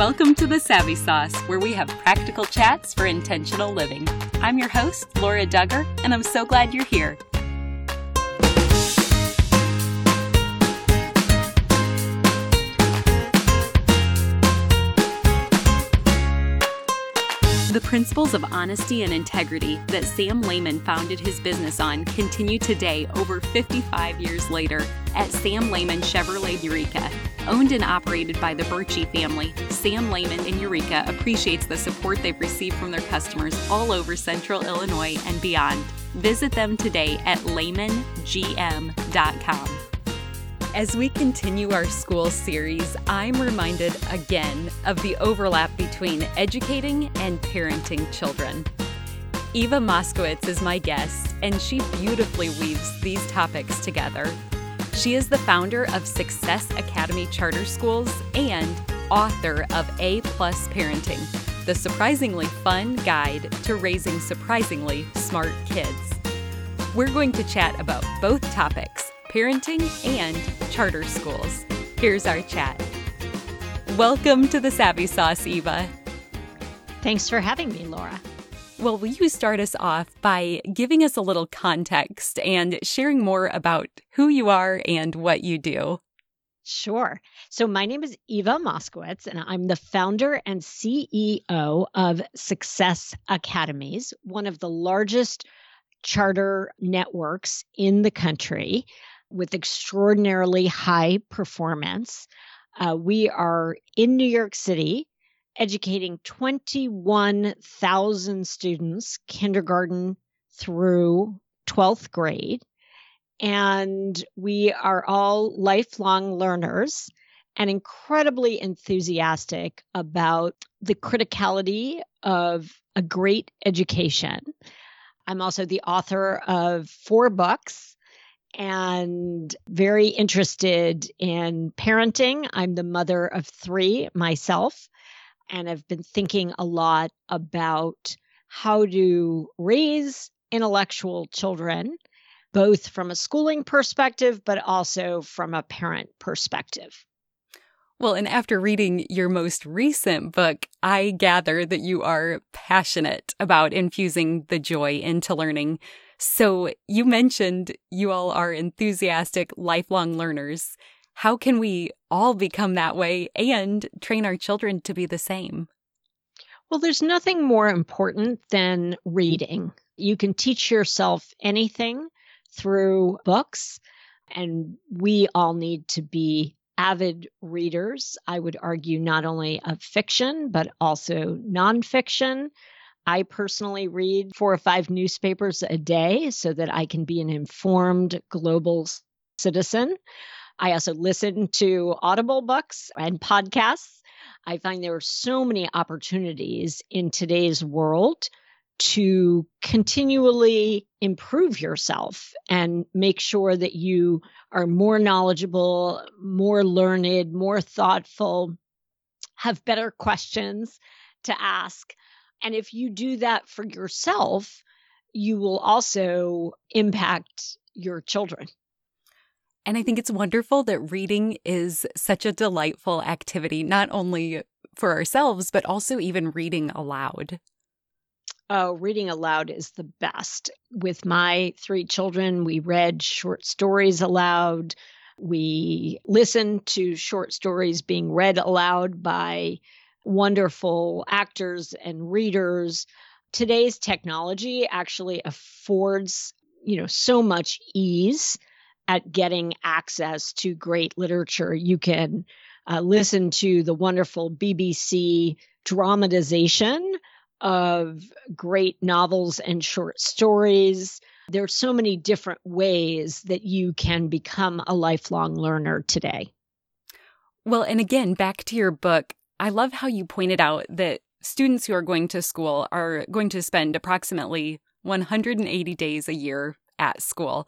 Welcome to the Savvy Sauce, where we have practical chats for intentional living. I'm your host, Laura Dugger, and I'm so glad you're here. The principles of honesty and integrity that Sam Leman founded his business on continue today, over 55 years later, at Sam Lehman Chevrolet Eureka. Owned and operated by the Birchie family, Sam Leman in Eureka appreciates the support they've received from their customers all over central Illinois and beyond. Visit them today at lehmangm.com. As we continue our school series, I'm reminded again of the overlap between educating and parenting children. Eva Moskowitz is my guest, and she beautifully weaves these topics together. She is the founder of Success Academy Charter Schools and author of A Plus Parenting, the surprisingly fun guide to raising surprisingly smart kids. We're going to chat about both topics parenting, and charter schools. Here's our chat. Welcome to the Savvy Sauce, Eva. Thanks for having me, Laura. Well, will you start us off by giving us a little context and sharing more about who you are and what you do? Sure. So, my name is Eva Moskowitz, and I'm the founder and CEO of Success Academies, one of the largest charter networks in the country with extraordinarily high performance. Uh, we are in New York City educating 21,000 students, kindergarten through 12th grade. And we are all lifelong learners and incredibly enthusiastic about the criticality of a great education. I'm also the author of four books and very interested in parenting. I'm the mother of three myself, and I've been thinking a lot about how to raise intellectual children, both from a schooling perspective, but also from a parent perspective. Well, and after reading your most recent book, I gather that you are passionate about infusing the joy into learning. So you mentioned you all are enthusiastic, lifelong learners. How can we all become that way and train our children to be the same? Well, there's nothing more important than reading. You can teach yourself anything through books, and we all need to be avid readers. I would argue not only of fiction, but also nonfiction. I personally read four or five newspapers a day so that I can be an informed global citizen. I also listen to Audible books and podcasts. I find there are so many opportunities in today's world to continually improve yourself and make sure that you are more knowledgeable, more learned, more thoughtful, have better questions to ask. And if you do that for yourself, you will also impact your children. And I think it's wonderful that reading is such a delightful activity, not only for ourselves, but also even reading aloud. Oh, reading aloud is the best. With my three children, we read short stories aloud. We listened to short stories being read aloud by wonderful actors and readers. Today's technology actually affords, you know, so much ease at getting access to great literature. You can uh, listen to the wonderful BBC dramatization of great novels and short stories. There are so many different ways that you can become a lifelong learner today. Well, and again, back to your book, I love how you pointed out that students who are going to school are going to spend approximately 180 days a year at school,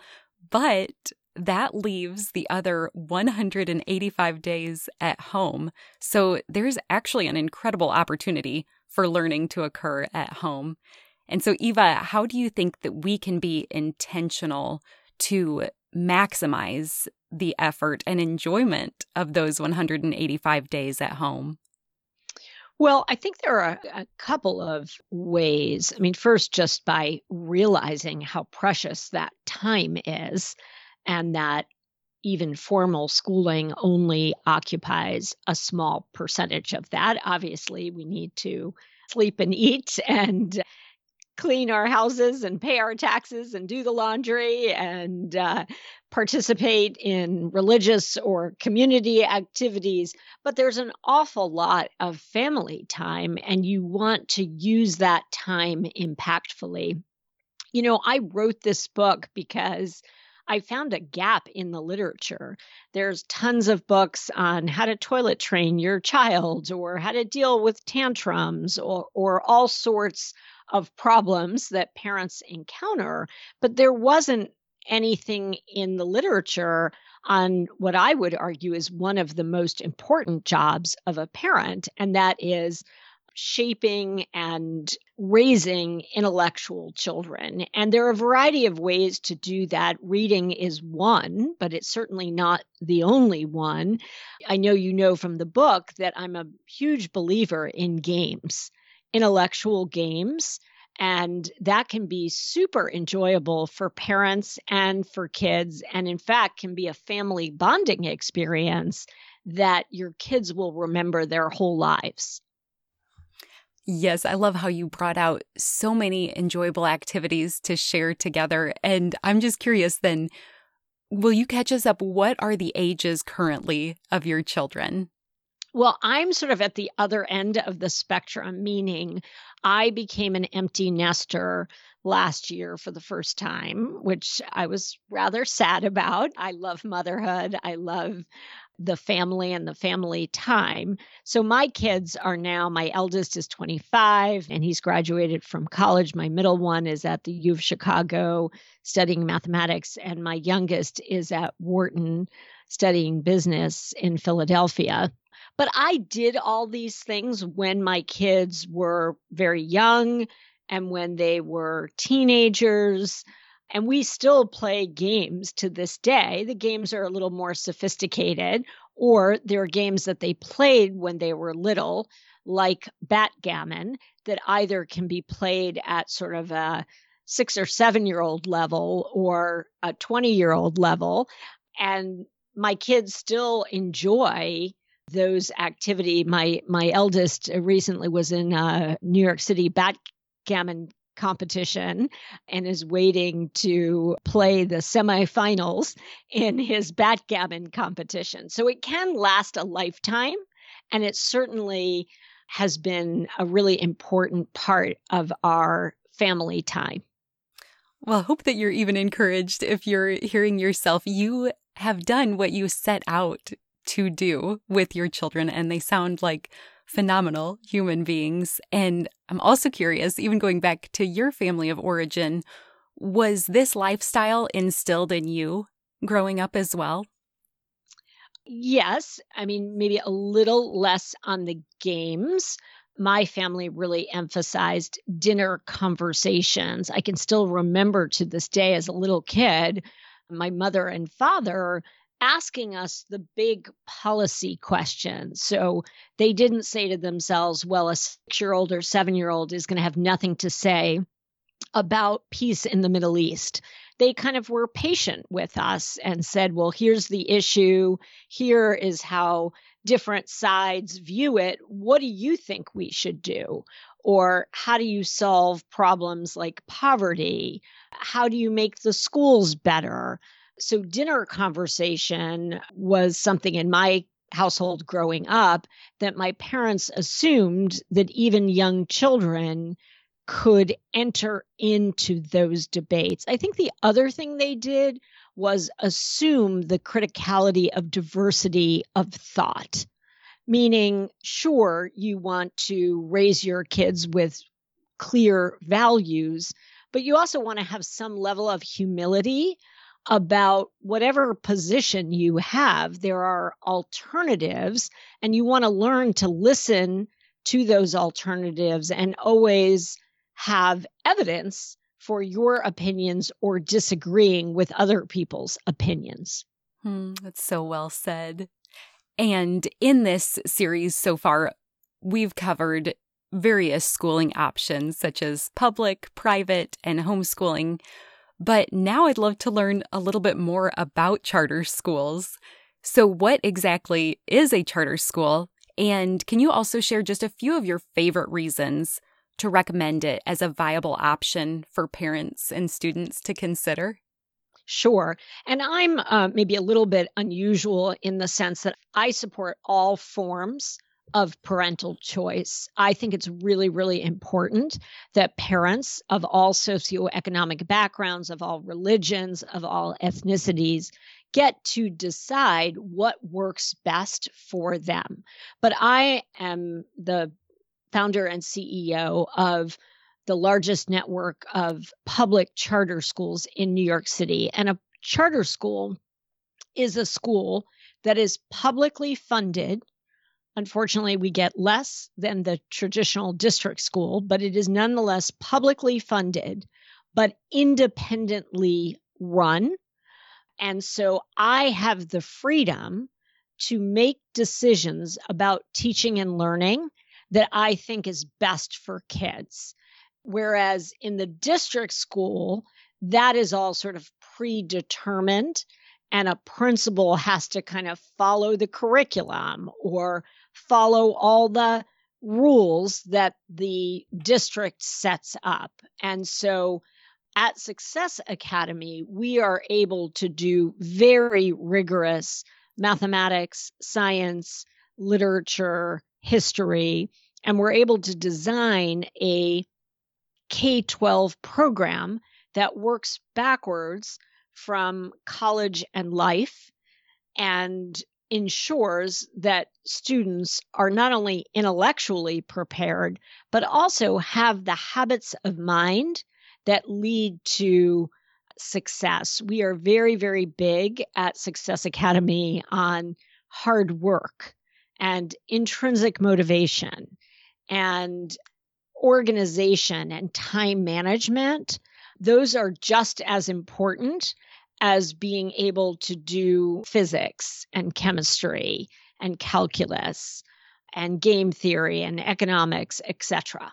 but that leaves the other 185 days at home. So there's actually an incredible opportunity for learning to occur at home. And so, Eva, how do you think that we can be intentional to maximize the effort and enjoyment of those 185 days at home? Well, I think there are a, couple of ways. I mean, first, just by realizing how precious that time is, and that even formal schooling only occupies a small percentage of that. Obviously, we need to sleep and eat and clean our houses and pay our taxes and do the laundry and uh, participate in religious or community activities. But there's an awful lot of family time, and you want to use that time impactfully. You know, I wrote this book because I found a gap in the literature. There's tons of books on how to toilet train your child or how to deal with tantrums or, or all sorts of problems that parents encounter, but there wasn't anything in the literature on what I would argue is one of the most important jobs of a parent, and that is shaping and raising intellectual children. And there are a variety of ways to do that. Reading is one, but it's certainly not the only one. I know you know from the book that I'm a huge believer in games, intellectual games. And that can be super enjoyable for parents and for kids. And in fact, can be a family bonding experience that your kids will remember their whole lives. Yes, I love how you brought out so many enjoyable activities to share together. And I'm just curious then, will you catch us up? What are the ages currently of your children? Well, I'm sort of at the other end of the spectrum, meaning I became an empty nester last year for the first time, which I was rather sad about. I love motherhood. I love the family and the family time. So my kids are now, my eldest is 25 and he's graduated from college. My middle one is at the U of Chicago studying mathematics, and my youngest is at Wharton studying business in Philadelphia. But I did all these things when my kids were very young and when they were teenagers. And we still play games to this day. The games are a little more sophisticated, or there are games that they played when they were little, like backgammon, that either can be played at sort of a six or seven year old level or a 20 year old level. And my kids still enjoy those activity. My my eldest recently was in uh, New York City backgammon competition and is waiting to play the semifinals in his backgammon competition. So it can last a lifetime, and it certainly has been a really important part of our family time. Well, I hope that you're even encouraged if you're hearing yourself. You have done what you set out to do with your children, and they sound like phenomenal human beings. And I'm also curious, even going back to your family of origin, was this lifestyle instilled in you growing up as well? Yes. I mean, maybe a little less on the games. My family really emphasized dinner conversations. I can still remember to this day as a little kid, my mother and father asking us the big policy questions. So they didn't say to themselves, well, a six year old or seven year old is going to have nothing to say about peace in the Middle East. They kind of were patient with us and said, well, here's the issue. Here is how different sides view it. What do you think we should do? Or how do you solve problems like poverty? How do you make the schools better? So, dinner conversation was something in my household growing up that my parents assumed that even young children could enter into those debates. I think the other thing they did was assume the criticality of diversity of thought, meaning, sure, you want to raise your kids with clear values, but you also want to have some level of humility about whatever position you have. There are alternatives, and you want to learn to listen to those alternatives and always have evidence for your opinions or disagreeing with other people's opinions. Hmm, that's so well said. And in this series so far, we've covered various schooling options such as public, private, and homeschooling. But now I'd love to learn a little bit more about charter schools. So, what exactly is a charter school? And can you also share just a few of your favorite reasons to recommend it as a viable option for parents and students to consider? Sure. And I'm uh, maybe a little bit unusual in the sense that I support all forms of parental choice. I think it's really, really important that parents of all socioeconomic backgrounds, of all religions, of all ethnicities get to decide what works best for them. But I am the founder and CEO of the largest network of public charter schools in New York City. And a charter school is a school that is publicly funded. Unfortunately, we get less than the traditional district school, but it is nonetheless publicly funded, but independently run. And so I have the freedom to make decisions about teaching and learning that I think is best for kids. Whereas in the district school, that is all sort of predetermined, and a principal has to kind of follow the curriculum or follow all the rules that the district sets up. And so at Success Academy, we are able to do very rigorous mathematics, science, literature, history, and we're able to design a K 12 program that works backwards from college and life and ensures that students are not only intellectually prepared, but also have the habits of mind that lead to success. We are very, very big at Success Academy on hard work and intrinsic motivation and organization and time management, those are just as important as being able to do physics and chemistry and calculus and game theory and economics, etc.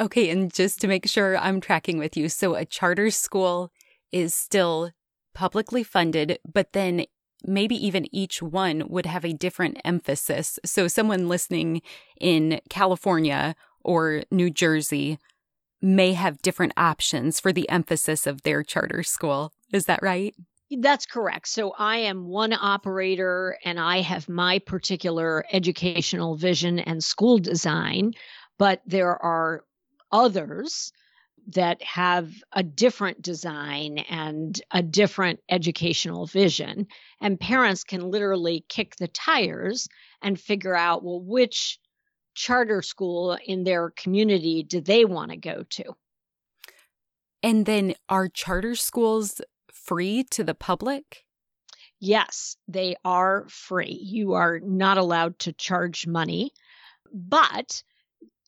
Okay, and just to make sure I'm tracking with you, so a charter school is still publicly funded, but then maybe even each one would have a different emphasis. So, someone listening in California or New Jersey may have different options for the emphasis of their charter school. Is that right? That's correct. So I am one operator and I have my particular educational vision and school design, but there are others that have a different design and a different educational vision. And parents can literally kick the tires and figure out, well, which charter school in their community do they want to go to? And then are charter schools free to the public? Yes, they are free. You are not allowed to charge money, but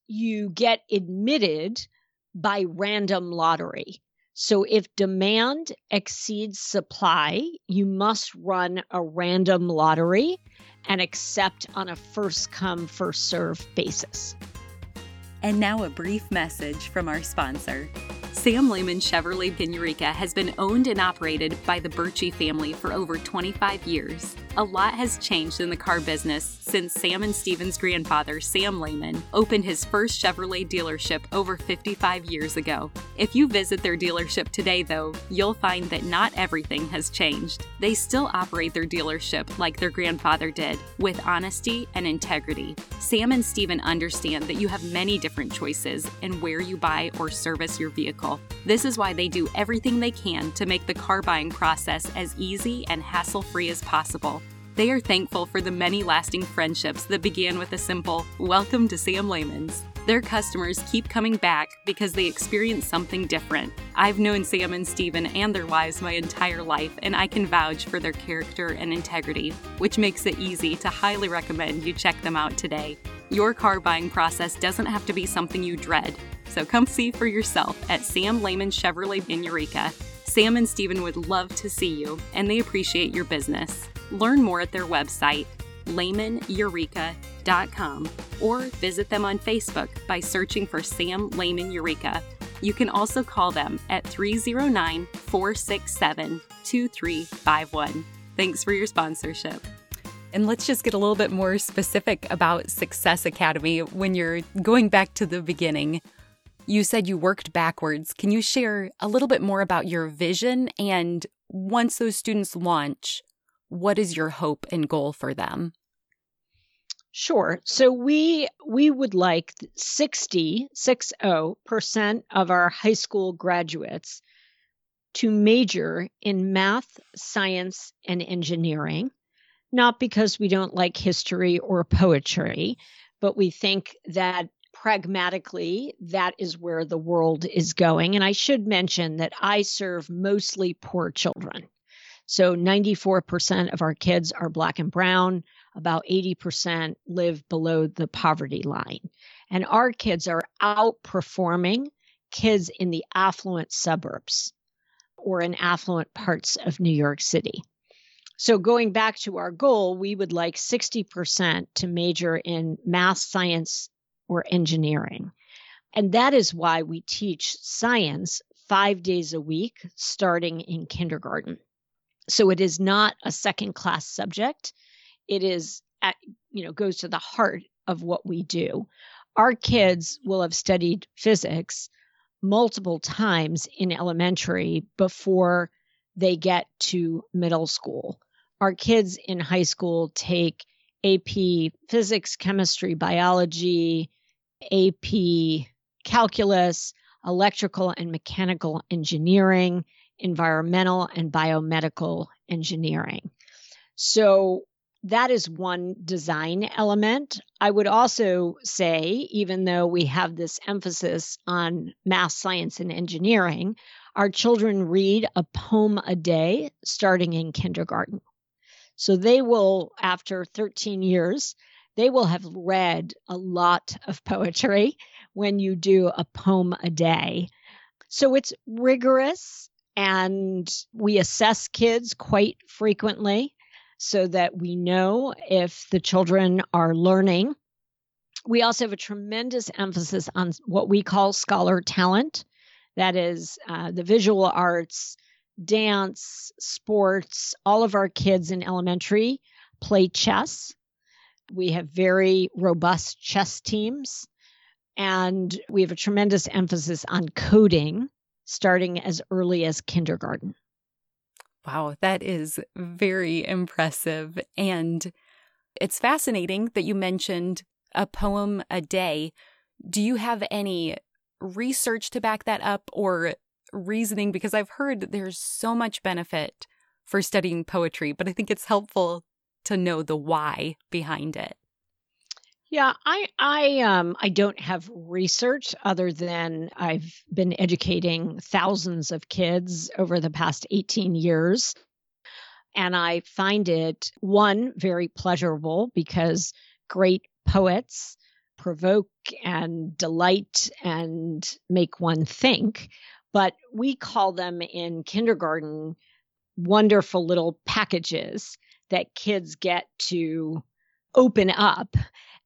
you get admitted by random lottery. So if demand exceeds supply, you must run a random lottery and accept on a first come, first serve basis. And now a brief message from our sponsor. Sam Leman Chevrolet in Eureka has been owned and operated by the Birchie family for over 25 years. A lot has changed in the car business since Sam and Steven's grandfather, Sam Leman, opened his first Chevrolet dealership over 55 years ago. If you visit their dealership today, though, you'll find that not everything has changed. They still operate their dealership like their grandfather did, with honesty and integrity. Sam and Steven understand that you have many different choices in where you buy or service your vehicle. This is why they do everything they can to make the car buying process as easy and hassle free as possible. They are thankful for the many lasting friendships that began with a simple, Welcome to Sam Leman's. Their customers keep coming back because they experience something different. I've known Sam and Steven and their wives my entire life, and I can vouch for their character and integrity, which makes it easy to highly recommend you check them out today. Your car buying process doesn't have to be something you dread, so come see for yourself at Sam Leman Chevrolet in Eureka. Sam and Steven would love to see you, and they appreciate your business. Learn more at their website, sam-leman.com or visit them on Facebook by searching for Sam Leman Eureka. You can also call them at 309 467 2351. Thanks for your sponsorship. And let's just get a little bit more specific about Success Academy when you're going back to the beginning. You said you worked backwards. Can you share a little bit more about your vision? And once those students launch, what is your hope and goal for them? Sure. So we we would like 60, 60% of our high school graduates to major in math, science, and engineering, not because we don't like history or poetry, but we think that pragmatically that is where the world is going. And I should mention that I serve mostly poor children. So 94% of our kids are black and brown, about 80% live below the poverty line. And our kids are outperforming kids in the affluent suburbs or in affluent parts of New York City. So, going back to our goal, we would like 60% to major in math, science, or engineering. And that is why we teach science five days a week, starting in kindergarten. So it is not a second class subject. It is, at, you know, goes to the heart of what we do. Our kids will have studied physics multiple times in elementary before they get to middle school. Our kids in high school take AP physics, chemistry, biology, AP calculus, electrical and mechanical engineering, environmental and biomedical engineering. So that is one design element. I would also say, even though we have this emphasis on math, science, and engineering, our children read a poem a day starting in kindergarten. So they will, after 13 years, they will have read a lot of poetry when you do a poem a day. So it's rigorous and we assess kids quite frequently so that we know if the children are learning. We also have a tremendous emphasis on what we call scholar talent that is, uh, the visual arts, dance, sports. All of our kids in elementary play chess. We have very robust chess teams. And we have a tremendous emphasis on coding starting as early as kindergarten. Wow, that is very impressive. And it's fascinating that you mentioned a poem a day. Do you have any research to back that up or reasoning? Because I've heard that there's so much benefit for studying poetry, but I think it's helpful to know the why behind it. Yeah, I I um I don't have research other than I've been educating thousands of kids over the past 18 years. And I find it one very pleasurable because great poets provoke and delight and make one think. But we call them in kindergarten wonderful little packages that kids get to open up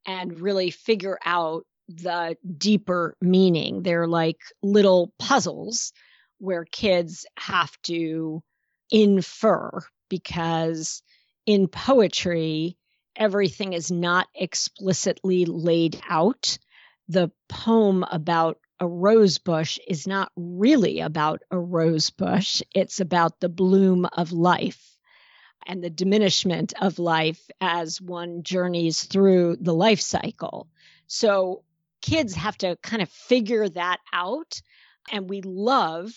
and really figure out the deeper meaning. They're like little puzzles where kids have to infer because in poetry, everything is not explicitly laid out. The poem about a rose bush is not really about a rose bush, it's about the bloom of life and the diminishment of life as one journeys through the life cycle. So kids have to kind of figure that out. And we love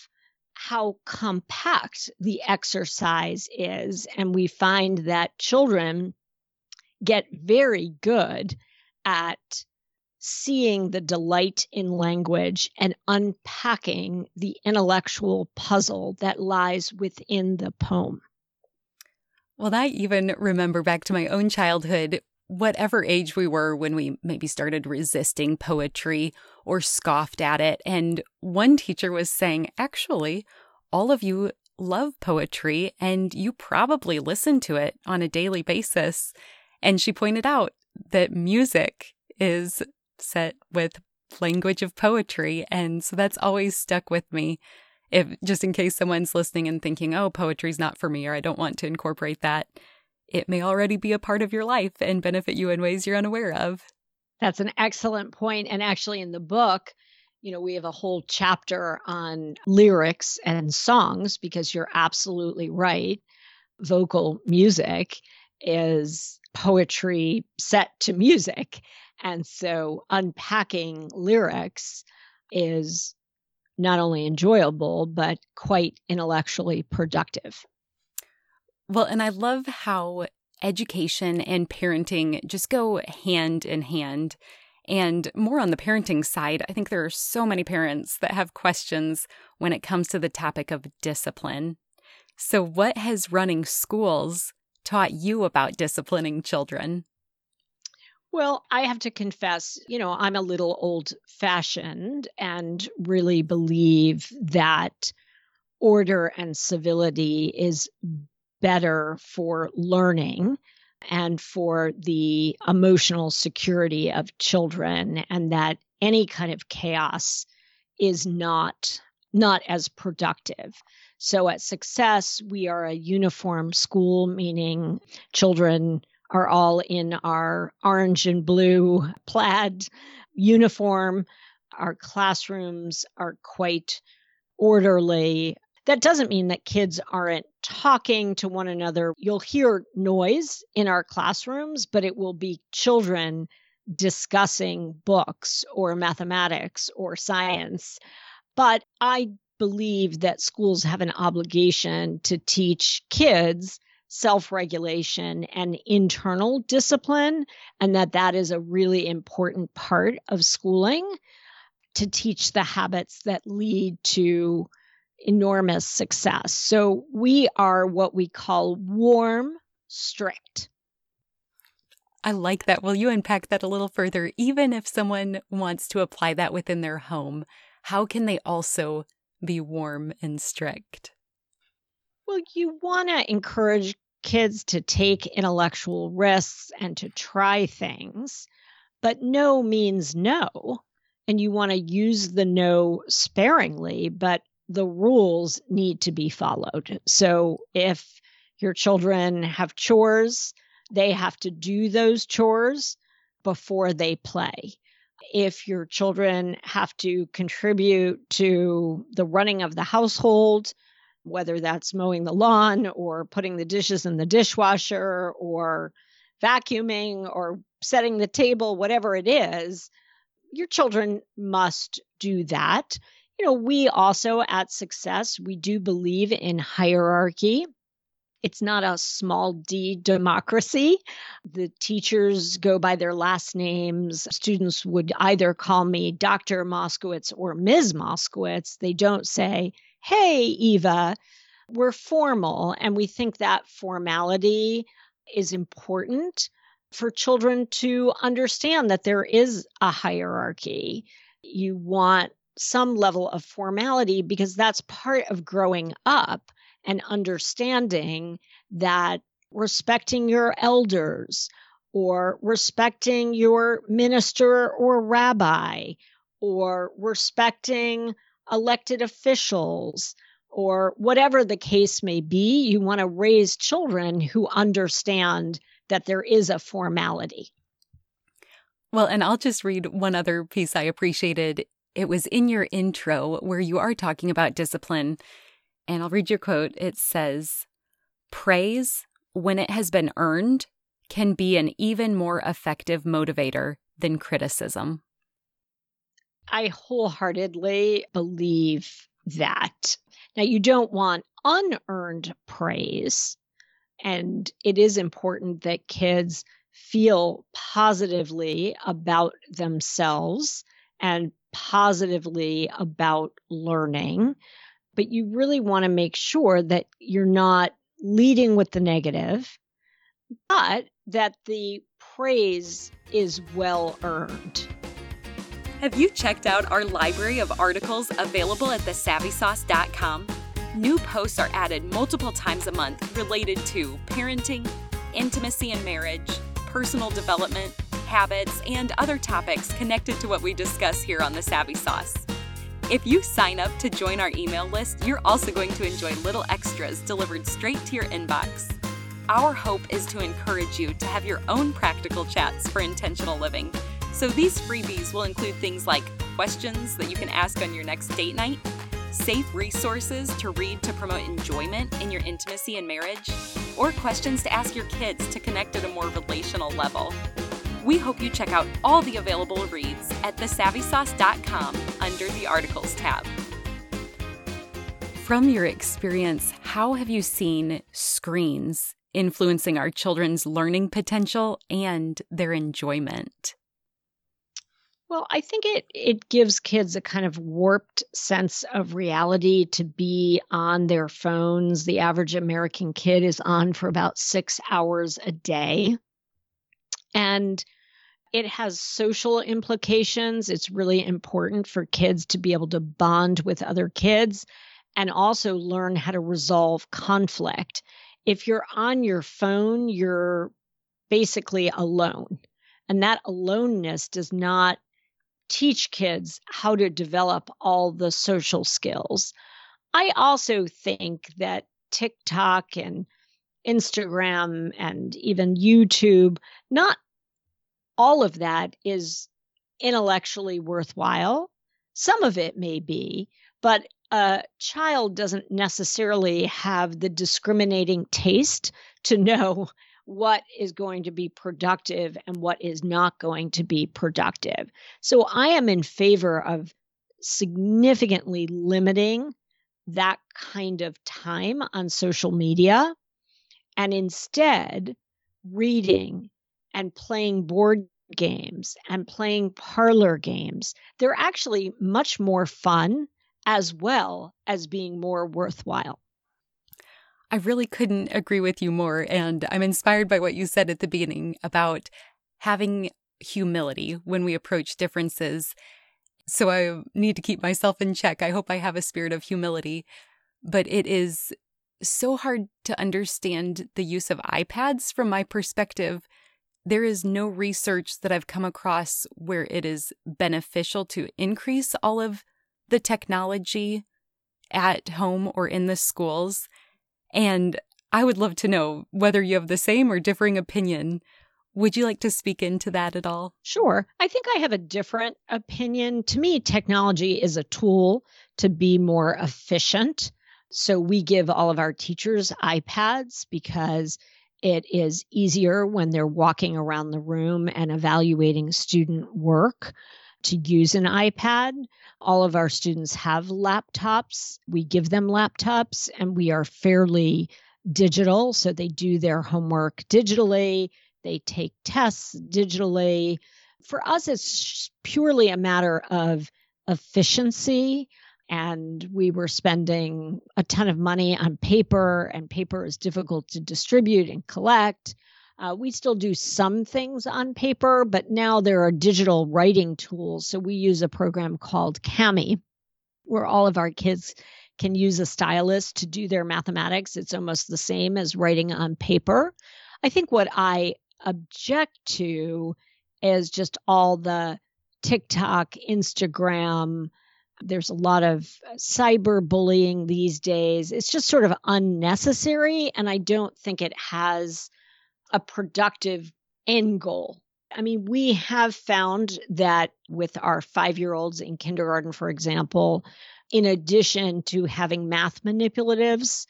how compact the exercise is. And we find that children get very good at seeing the delight in language and unpacking the intellectual puzzle that lies within the poem. Well, I even remember back to my own childhood, whatever age we were when we maybe started resisting poetry or scoffed at it. And one teacher was saying, actually, all of you love poetry and you probably listen to it on a daily basis. And she pointed out that music is set with language of poetry. And so that's always stuck with me. If just in case someone's listening and thinking, oh, poetry's not for me, or I don't want to incorporate that, it may already be a part of your life and benefit you in ways you're unaware of. That's an excellent point. And actually, in the book, you know, we have a whole chapter on lyrics and songs because you're absolutely right. Vocal music is poetry set to music. And so unpacking lyrics is not only enjoyable, but quite intellectually productive. Well, and I love how education and parenting just go hand in hand. And more on the parenting side, I think there are so many parents that have questions when it comes to the topic of discipline. So, what has running schools taught you about disciplining children? Well, I have to confess, you know, I'm a little old fashioned and really believe that order and civility is better for learning and for the emotional security of children and that any kind of chaos is not not as productive. So at Success, we are a uniform school, meaning children are all in our orange and blue plaid uniform. Our classrooms are quite orderly. That doesn't mean that kids aren't talking to one another. You'll hear noise in our classrooms, but it will be children discussing books or mathematics or science. But I believe that schools have an obligation to teach kids self regulation and internal discipline, and that that is a really important part of schooling to teach the habits that lead to enormous success. So we are what we call warm strict. I like that. Will you unpack that a little further? Even if someone wants to apply that within their home, how can they also be warm and strict? Well, you want to encourage kids to take intellectual risks and to try things, but no means no. And you want to use the no sparingly, but the rules need to be followed. So if your children have chores, they have to do those chores before they play. If your children have to contribute to the running of the household, whether that's mowing the lawn or putting the dishes in the dishwasher or vacuuming or setting the table, whatever it is, your children must do that. You know, we also at Success, we do believe in hierarchy. It's not a small d democracy. The teachers go by their last names. Students would either call me Dr. Moskowitz or Ms. Moskowitz. They don't say, hey, Eva, we're formal. And we think that formality is important for children to understand that there is a hierarchy. You want some level of formality because that's part of growing up and understanding that respecting your elders or respecting your minister or rabbi or respecting elected officials or whatever the case may be, you want to raise children who understand that there is a formality. Well, and I'll just read one other piece I appreciated. It was in your intro where you are talking about discipline. And I'll read your quote. It says, Praise, when it has been earned, can be an even more effective motivator than criticism. I wholeheartedly believe that. Now, you don't want unearned praise. And it is important that kids feel positively about themselves and positively about learning. But you really want to make sure that you're not leading with the negative, but that the praise is well earned. Have you checked out our library of articles available at thesavvysauce.com? New posts are added multiple times a month related to parenting, intimacy and marriage, personal development, habits, and other topics connected to what we discuss here on the Savvy Sauce. If you sign up to join our email list, you're also going to enjoy little extras delivered straight to your inbox. Our hope is to encourage you to have your own practical chats for intentional living. So these freebies will include things like questions that you can ask on your next date night, safe resources to read to promote enjoyment in your intimacy and marriage, or questions to ask your kids to connect at a more relational level. We hope you check out all the available reads at thesavvysauce.com under the Articles tab. From your experience, how have you seen screens influencing our children's learning potential and their enjoyment? Well, I think it it gives kids a kind of warped sense of reality to be on their phones. The average American kid is on for about 6 hours a day. And it has social implications. It's really important for kids to be able to bond with other kids and also learn how to resolve conflict if you're on your phone, you're basically alone. And that aloneness does not teach kids how to develop all the social skills. I also think that TikTok and Instagram and even YouTube, not all of that is intellectually worthwhile. Some of it may be, but a child doesn't necessarily have the discriminating taste to know what is going to be productive and what is not going to be productive. So I am in favor of significantly limiting that kind of time on social media and instead reading and playing board games and playing parlor games. They're actually much more fun as well as being more worthwhile. I really couldn't agree with you more. And I'm inspired by what you said at the beginning about having humility when we approach differences. So I need to keep myself in check. I hope I have a spirit of humility. But it is so hard to understand the use of iPads from my perspective. There is no research that I've come across where it is beneficial to increase all of the technology at home or in the schools. And I would love to know whether you have the same or differing opinion. Would you like to speak into that at all? Sure. I think I have a different opinion. To me, technology is a tool to be more efficient. So we give all of our teachers iPads because it is easier when they're walking around the room and evaluating student work to use an iPad. All of our students have laptops. We give them laptops and we are fairly digital. So they do their homework digitally, they take tests digitally. For us, it's purely a matter of efficiency. And we were spending a ton of money on paper, and paper is difficult to distribute and collect. Uh, we still do some things on paper, but now there are digital writing tools. So we use a program called Kami, where all of our kids can use a stylus to do their mathematics. It's almost the same as writing on paper. I think what I object to is just all the TikTok, Instagram, there's a lot of cyber bullying these days. It's just sort of unnecessary. And I don't think it has a productive end goal. I mean, we have found that with our five year olds in kindergarten, for example, in addition to having math manipulatives,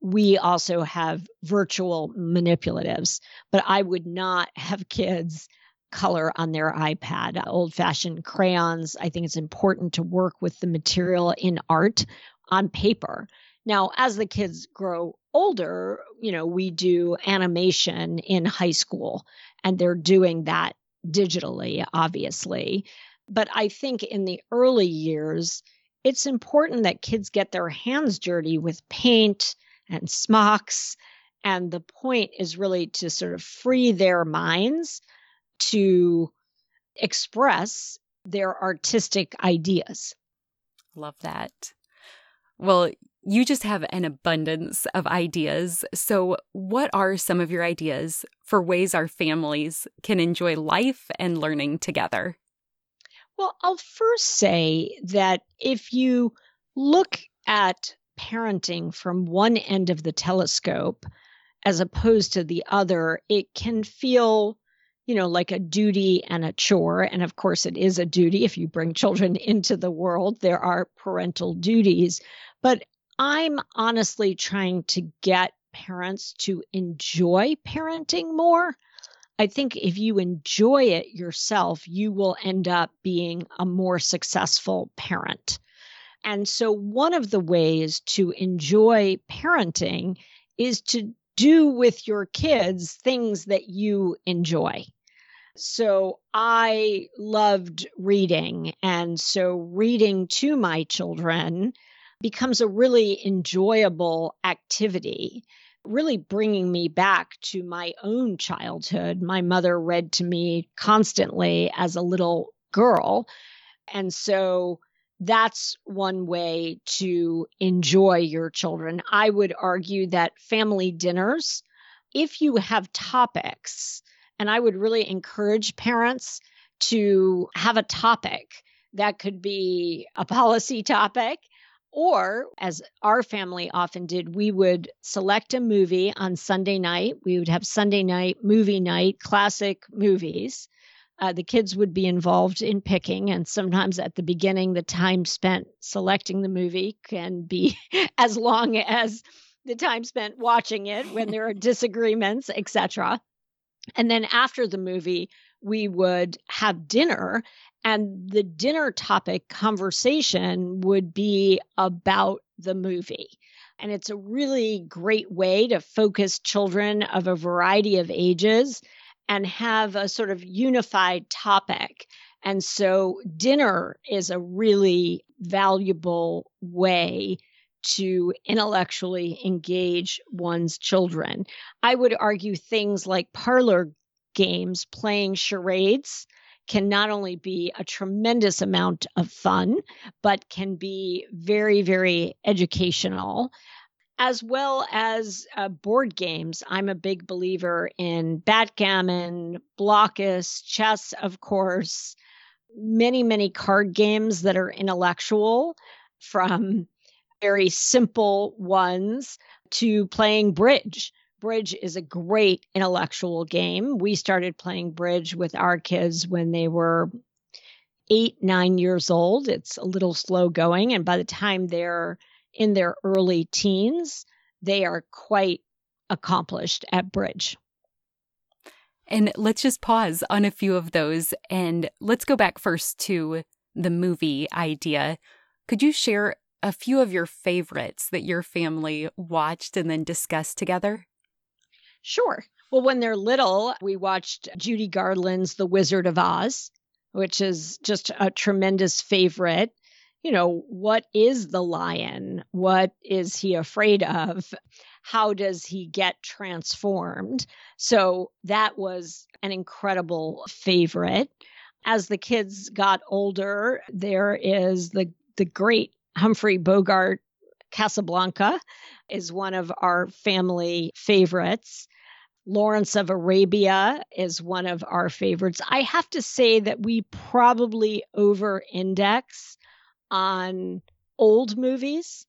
we also have virtual manipulatives. But I would not have kids color on their iPad, old fashioned crayons. I think it's important to work with the material in art on paper. Now, as the kids grow older, you know, we do animation in high school and they're doing that digitally, obviously. But I think in the early years, it's important that kids get their hands dirty with paint and smocks. And the point is really to sort of free their minds to express their artistic ideas. Love that. Well, you just have an abundance of ideas. So, what are some of your ideas for ways our families can enjoy life and learning together? Well, I'll first say that if you look at parenting from one end of the telescope as opposed to the other, it can feel you know, like a duty and a chore. And of course, it is a duty. If you bring children into the world, there are parental duties. But I'm honestly trying to get parents to enjoy parenting more. I think if you enjoy it yourself, you will end up being a more successful parent. And so, one of the ways to enjoy parenting is to do with your kids things that you enjoy. So I loved reading. And so reading to my children becomes a really enjoyable activity, really bringing me back to my own childhood. My mother read to me constantly as a little girl. And so that's one way to enjoy your children. I would argue that family dinners, if you have topics and I would really encourage parents to have a topic that could be a policy topic. Or, as our family often did, we would select a movie on Sunday night. We would have Sunday night, movie night, classic movies. Uh, the kids would be involved in picking, and sometimes at the beginning, the time spent selecting the movie can be as long as the time spent watching it when there are disagreements, etc. And then after the movie, we would have dinner, and the dinner topic conversation would be about the movie. And it's a really great way to focus children of a variety of ages and have a sort of unified topic. And so, dinner is a really valuable way to intellectually engage one's children. I would argue things like parlor games, playing charades, can not only be a tremendous amount of fun, but can be very, very educational, as well as uh, board games. I'm a big believer in backgammon, Blokus, chess, of course, many, many card games that are intellectual from very simple ones to playing bridge. Bridge is a great intellectual game. We started playing bridge with our kids when they were eight, nine years old. It's a little slow going. And by the time they're in their early teens, they are quite accomplished at bridge. And let's just pause on a few of those and let's go back first to the movie idea. Could you share a few of your favorites that your family watched and then discussed together? Sure. Well, when they're little, we watched Judy Garland's The Wizard of Oz, which is just a tremendous favorite. You know, what is the lion? What is he afraid of? How does he get transformed? So that was an incredible favorite. As the kids got older, there is the the great Humphrey Bogart Casablanca is one of our family favorites. Lawrence of Arabia is one of our favorites. I have to say that we probably over index on old movies.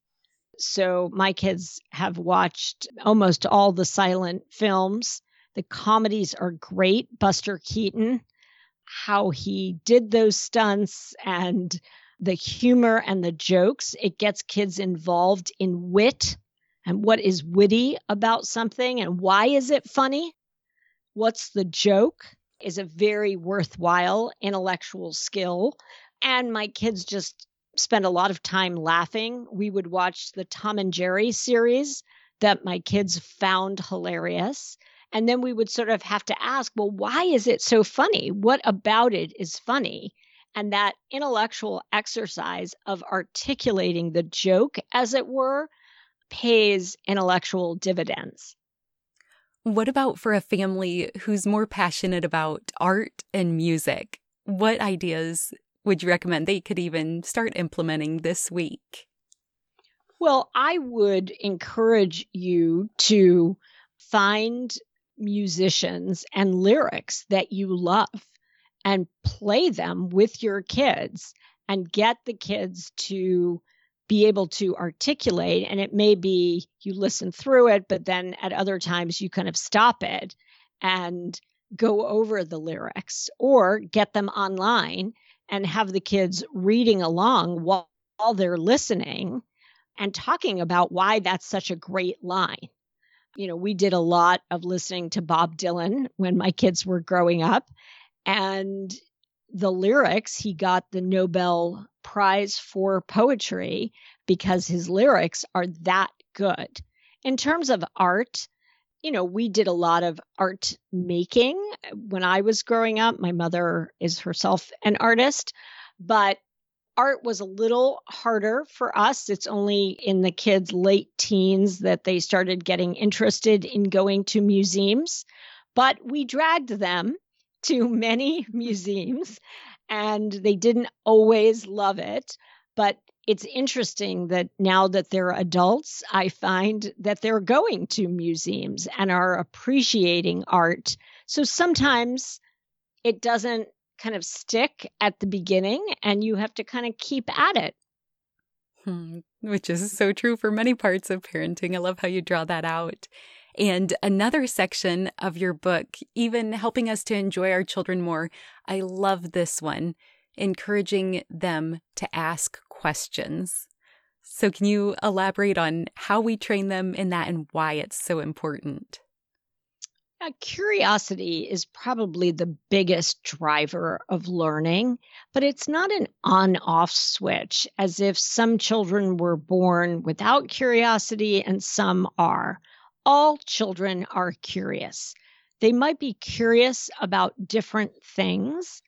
So my kids have watched almost all the silent films. The comedies are great. Buster Keaton, how he did those stunts and the humor and the jokes. It gets kids involved in wit and what is witty about something and why is it funny? What's the joke? Is a very worthwhile intellectual skill. And my kids just spend a lot of time laughing. We would watch the Tom and Jerry series that my kids found hilarious. And then we would sort of have to ask, well, why is it so funny? What about it is funny? And that intellectual exercise of articulating the joke, as it were, pays intellectual dividends. What about for a family who's more passionate about art and music? What ideas would you recommend they could even start implementing this week? Well, I would encourage you to find musicians and lyrics that you love and play them with your kids and get the kids to be able to articulate. And it may be you listen through it, but then at other times you kind of stop it and go over the lyrics or get them online and have the kids reading along while, while they're listening and talking about why that's such a great line. You know, we did a lot of listening to Bob Dylan when my kids were growing up. And the lyrics, he got the Nobel Prize for Poetry because his lyrics are that good. In terms of art, you know, we did a lot of art making when I was growing up. My mother is herself an artist, but art was a little harder for us. It's only in the kids' late teens that they started getting interested in going to museums, but we dragged them to many museums and they didn't always love it. But it's interesting that now that they're adults, I find that they're going to museums and are appreciating art. So sometimes it doesn't kind of stick at the beginning and you have to kind of keep at it. Hmm, which is so true for many parts of parenting. I love how you draw that out. And another section of your book, even helping us to enjoy our children more. I love this one, encouraging them to ask questions. So, can you elaborate on how we train them in that and why it's so important? Yeah, curiosity is probably the biggest driver of learning, but it's not an on off switch, as if some children were born without curiosity and some are. All children are curious. They might be curious about different things,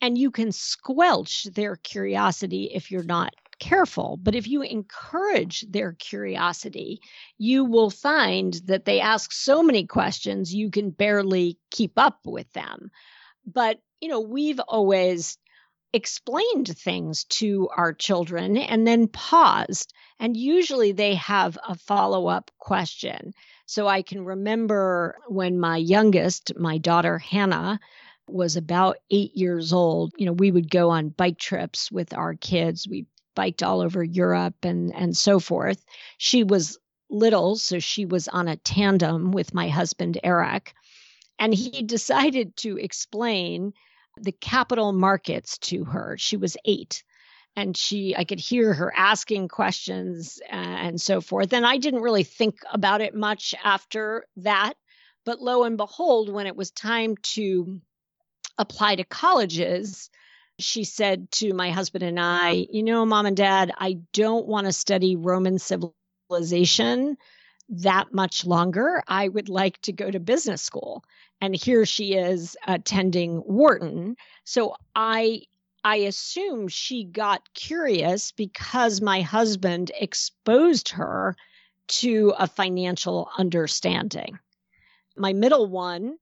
and you can squelch their curiosity if you're not careful. But if you encourage their curiosity, you will find that they ask so many questions you can barely keep up with them. But, you know, we've always explained things to our children and then paused. And usually they have a follow up question. So I can remember when my youngest, my daughter Hannah, was about eight years old, you know, we would go on bike trips with our kids. We biked all over Europe and and so forth. She was little, so she was on a tandem with my husband Eric, and he decided to explain the capital markets to her. She was 8 and she I could hear her asking questions and so forth and I didn't really think about it much after that but lo and behold when it was time to apply to colleges she said to my husband and I, You know, mom and dad, I don't want to study Roman civilization that much longer. I would like to go to business school. And here she is attending Wharton. So I I assume she got curious because my husband exposed her to a financial understanding. My middle one,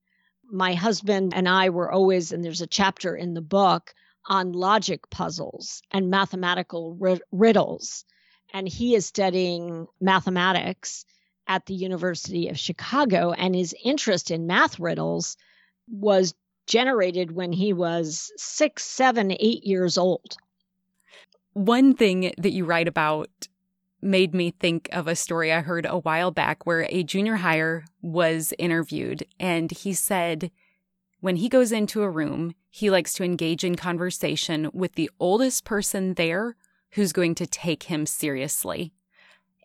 my husband and I were always, and there's a chapter in the book on logic puzzles and mathematical riddles. And he is studying mathematics at the University of Chicago. And his interest in math riddles was generated when he was six, seven, eight years old. One thing that you write about made me think of a story I heard a while back where a junior hire was interviewed and he said when he goes into a room, he likes to engage in conversation with the oldest person there who's going to take him seriously.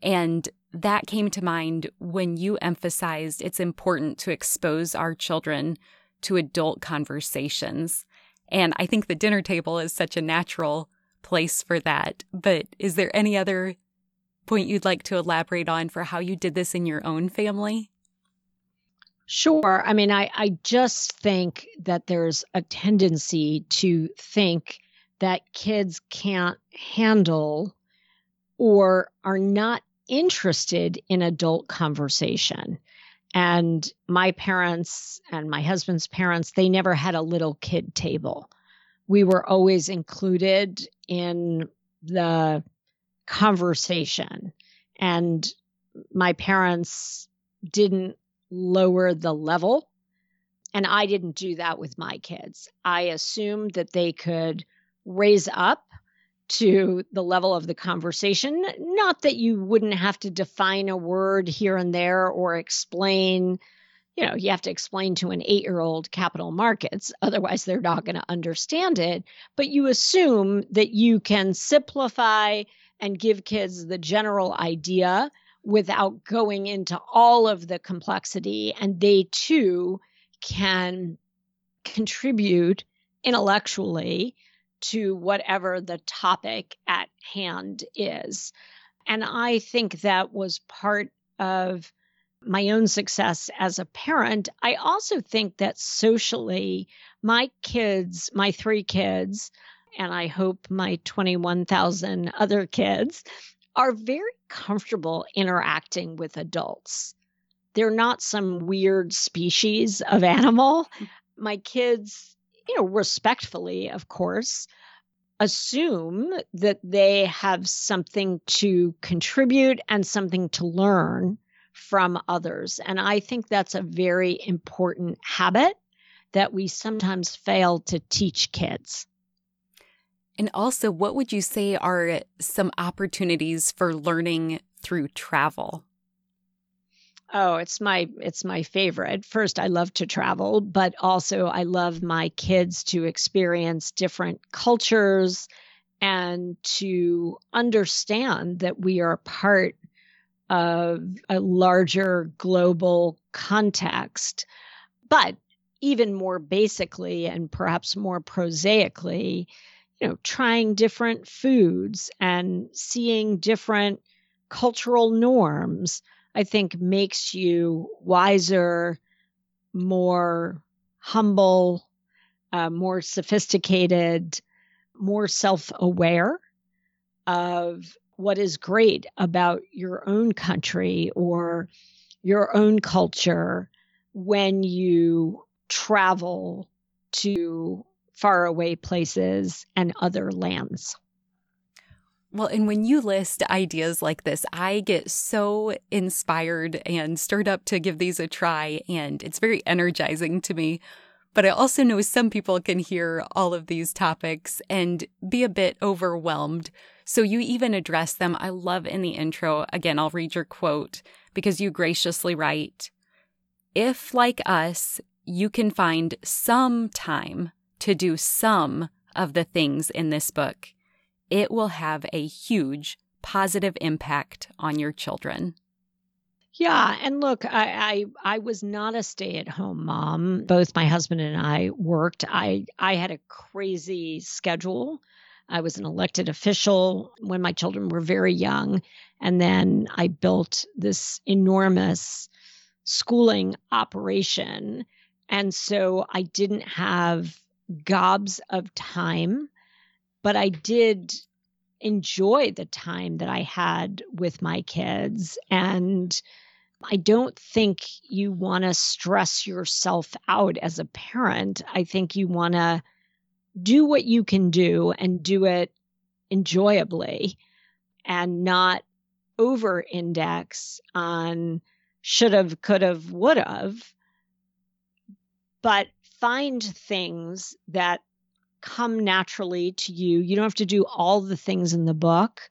And that came to mind when you emphasized it's important to expose our children to adult conversations. And I think the dinner table is such a natural place for that. But is there any other point you'd like to elaborate on for how you did this in your own family? Sure. I mean, I, I just think that there's a tendency to think that kids can't handle or are not interested in adult conversation. And my parents and my husband's parents, they never had a little kid table. We were always included in the conversation. And my parents didn't lower the level. And I didn't do that with my kids. I assumed that they could raise up to the level of the conversation. Not that you wouldn't have to define a word here and there or explain, you know, you have to explain to an eight year old capital markets. Otherwise, they're not going to understand it. But you assume that you can simplify and give kids the general idea without going into all of the complexity. And they too can contribute intellectually to whatever the topic at hand is. And I think that was part of my own success as a parent. I also think that socially, my kids, my three kids, and I hope my 21,000 other kids are very comfortable interacting with adults. They're not some weird species of animal. Mm. My kids you know, respectfully, of course, assume that they have something to contribute and something to learn from others. And I think that's a very important habit that we sometimes fail to teach kids. And also, what would you say are some opportunities for learning through travel? Oh, it's my it's my favorite. First, I love to travel, but also I love my kids to experience different cultures and to understand that we are part of a larger global context. But even more basically and perhaps more prosaically, you know, trying different foods and seeing different cultural norms I think makes you wiser, more humble, uh, more sophisticated, more self aware of what is great about your own country or your own culture when you travel to faraway places and other lands. Well, and when you list ideas like this, I get so inspired and stirred up to give these a try, and it's very energizing to me. But I also know some people can hear all of these topics and be a bit overwhelmed. So you even address them. I love in the intro, again, I'll read your quote because you graciously write If, like us, you can find some time to do some of the things in this book, it will have a huge positive impact on your children. Yeah, and look, I, I I was not a stay-at-home mom. Both my husband and I worked. I I had a crazy schedule. I was an elected official when my children were very young, and then I built this enormous schooling operation. And so I didn't have gobs of time but I did enjoy the time that I had with my kids. And I don't think you want to stress yourself out as a parent. I think you want to do what you can do and do it enjoyably and not over index on should have, could have, would have, but find things that come naturally to you. You don't have to do all the things in the book.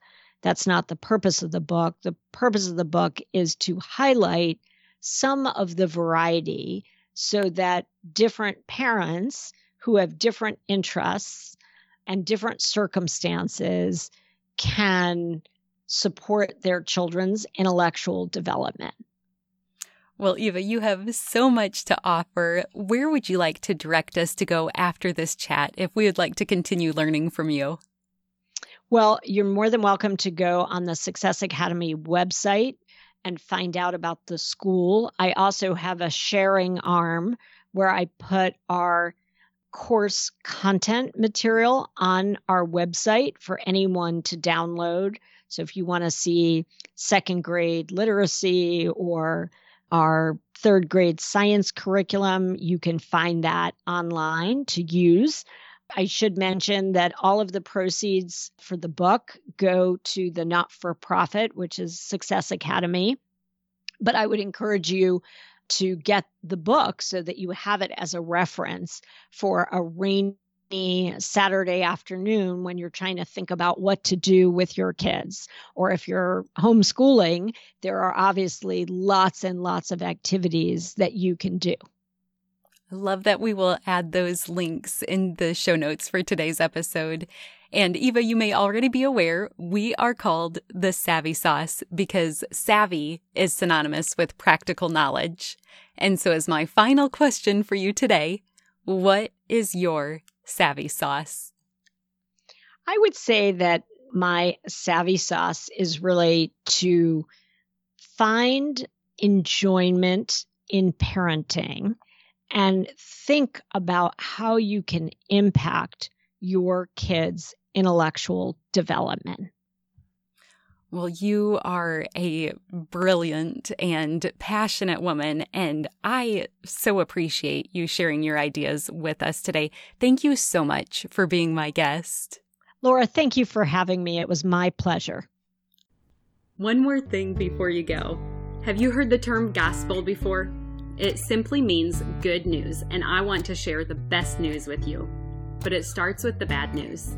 That's not the purpose of the book. The purpose of the book is to highlight some of the variety so that different parents who have different interests and different circumstances can support their children's intellectual development. Well, Eva, you have so much to offer. Where would you like to direct us to go after this chat if we would like to continue learning from you? Well, you're more than welcome to go on the Success Academy website and find out about the school. I also have a sharing arm where I put our course content material on our website for anyone to download. So if you want to see second grade literacy or our third grade science curriculum. You can find that online to use. I should mention that all of the proceeds for the book go to the not for profit, which is Success Academy. But I would encourage you to get the book so that you have it as a reference for a Saturday afternoon when you're trying to think about what to do with your kids. Or if you're homeschooling, there are obviously lots and lots of activities that you can do. I love that we will add those links in the show notes for today's episode. And Eva, you may already be aware, we are called the Savvy Sauce because savvy is synonymous with practical knowledge. And so, as my final question for you today, what is your savvy sauce? I would say that my savvy sauce is really to find enjoyment in parenting and think about how you can impact your kids' intellectual development. Well, you are a brilliant and passionate woman, and I so appreciate you sharing your ideas with us today. Thank you so much for being my guest. Laura, thank you for having me. It was my pleasure. One more thing before you go. Have you heard the term gospel before? It simply means good news, and I want to share the best news with you. But it starts with the bad news.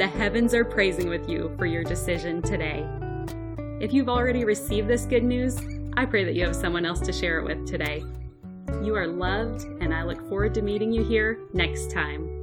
The heavens are praising with you for your decision today. If you've already received this good news, I pray that you have someone else to share it with today. You are loved, and I look forward to meeting you here next time.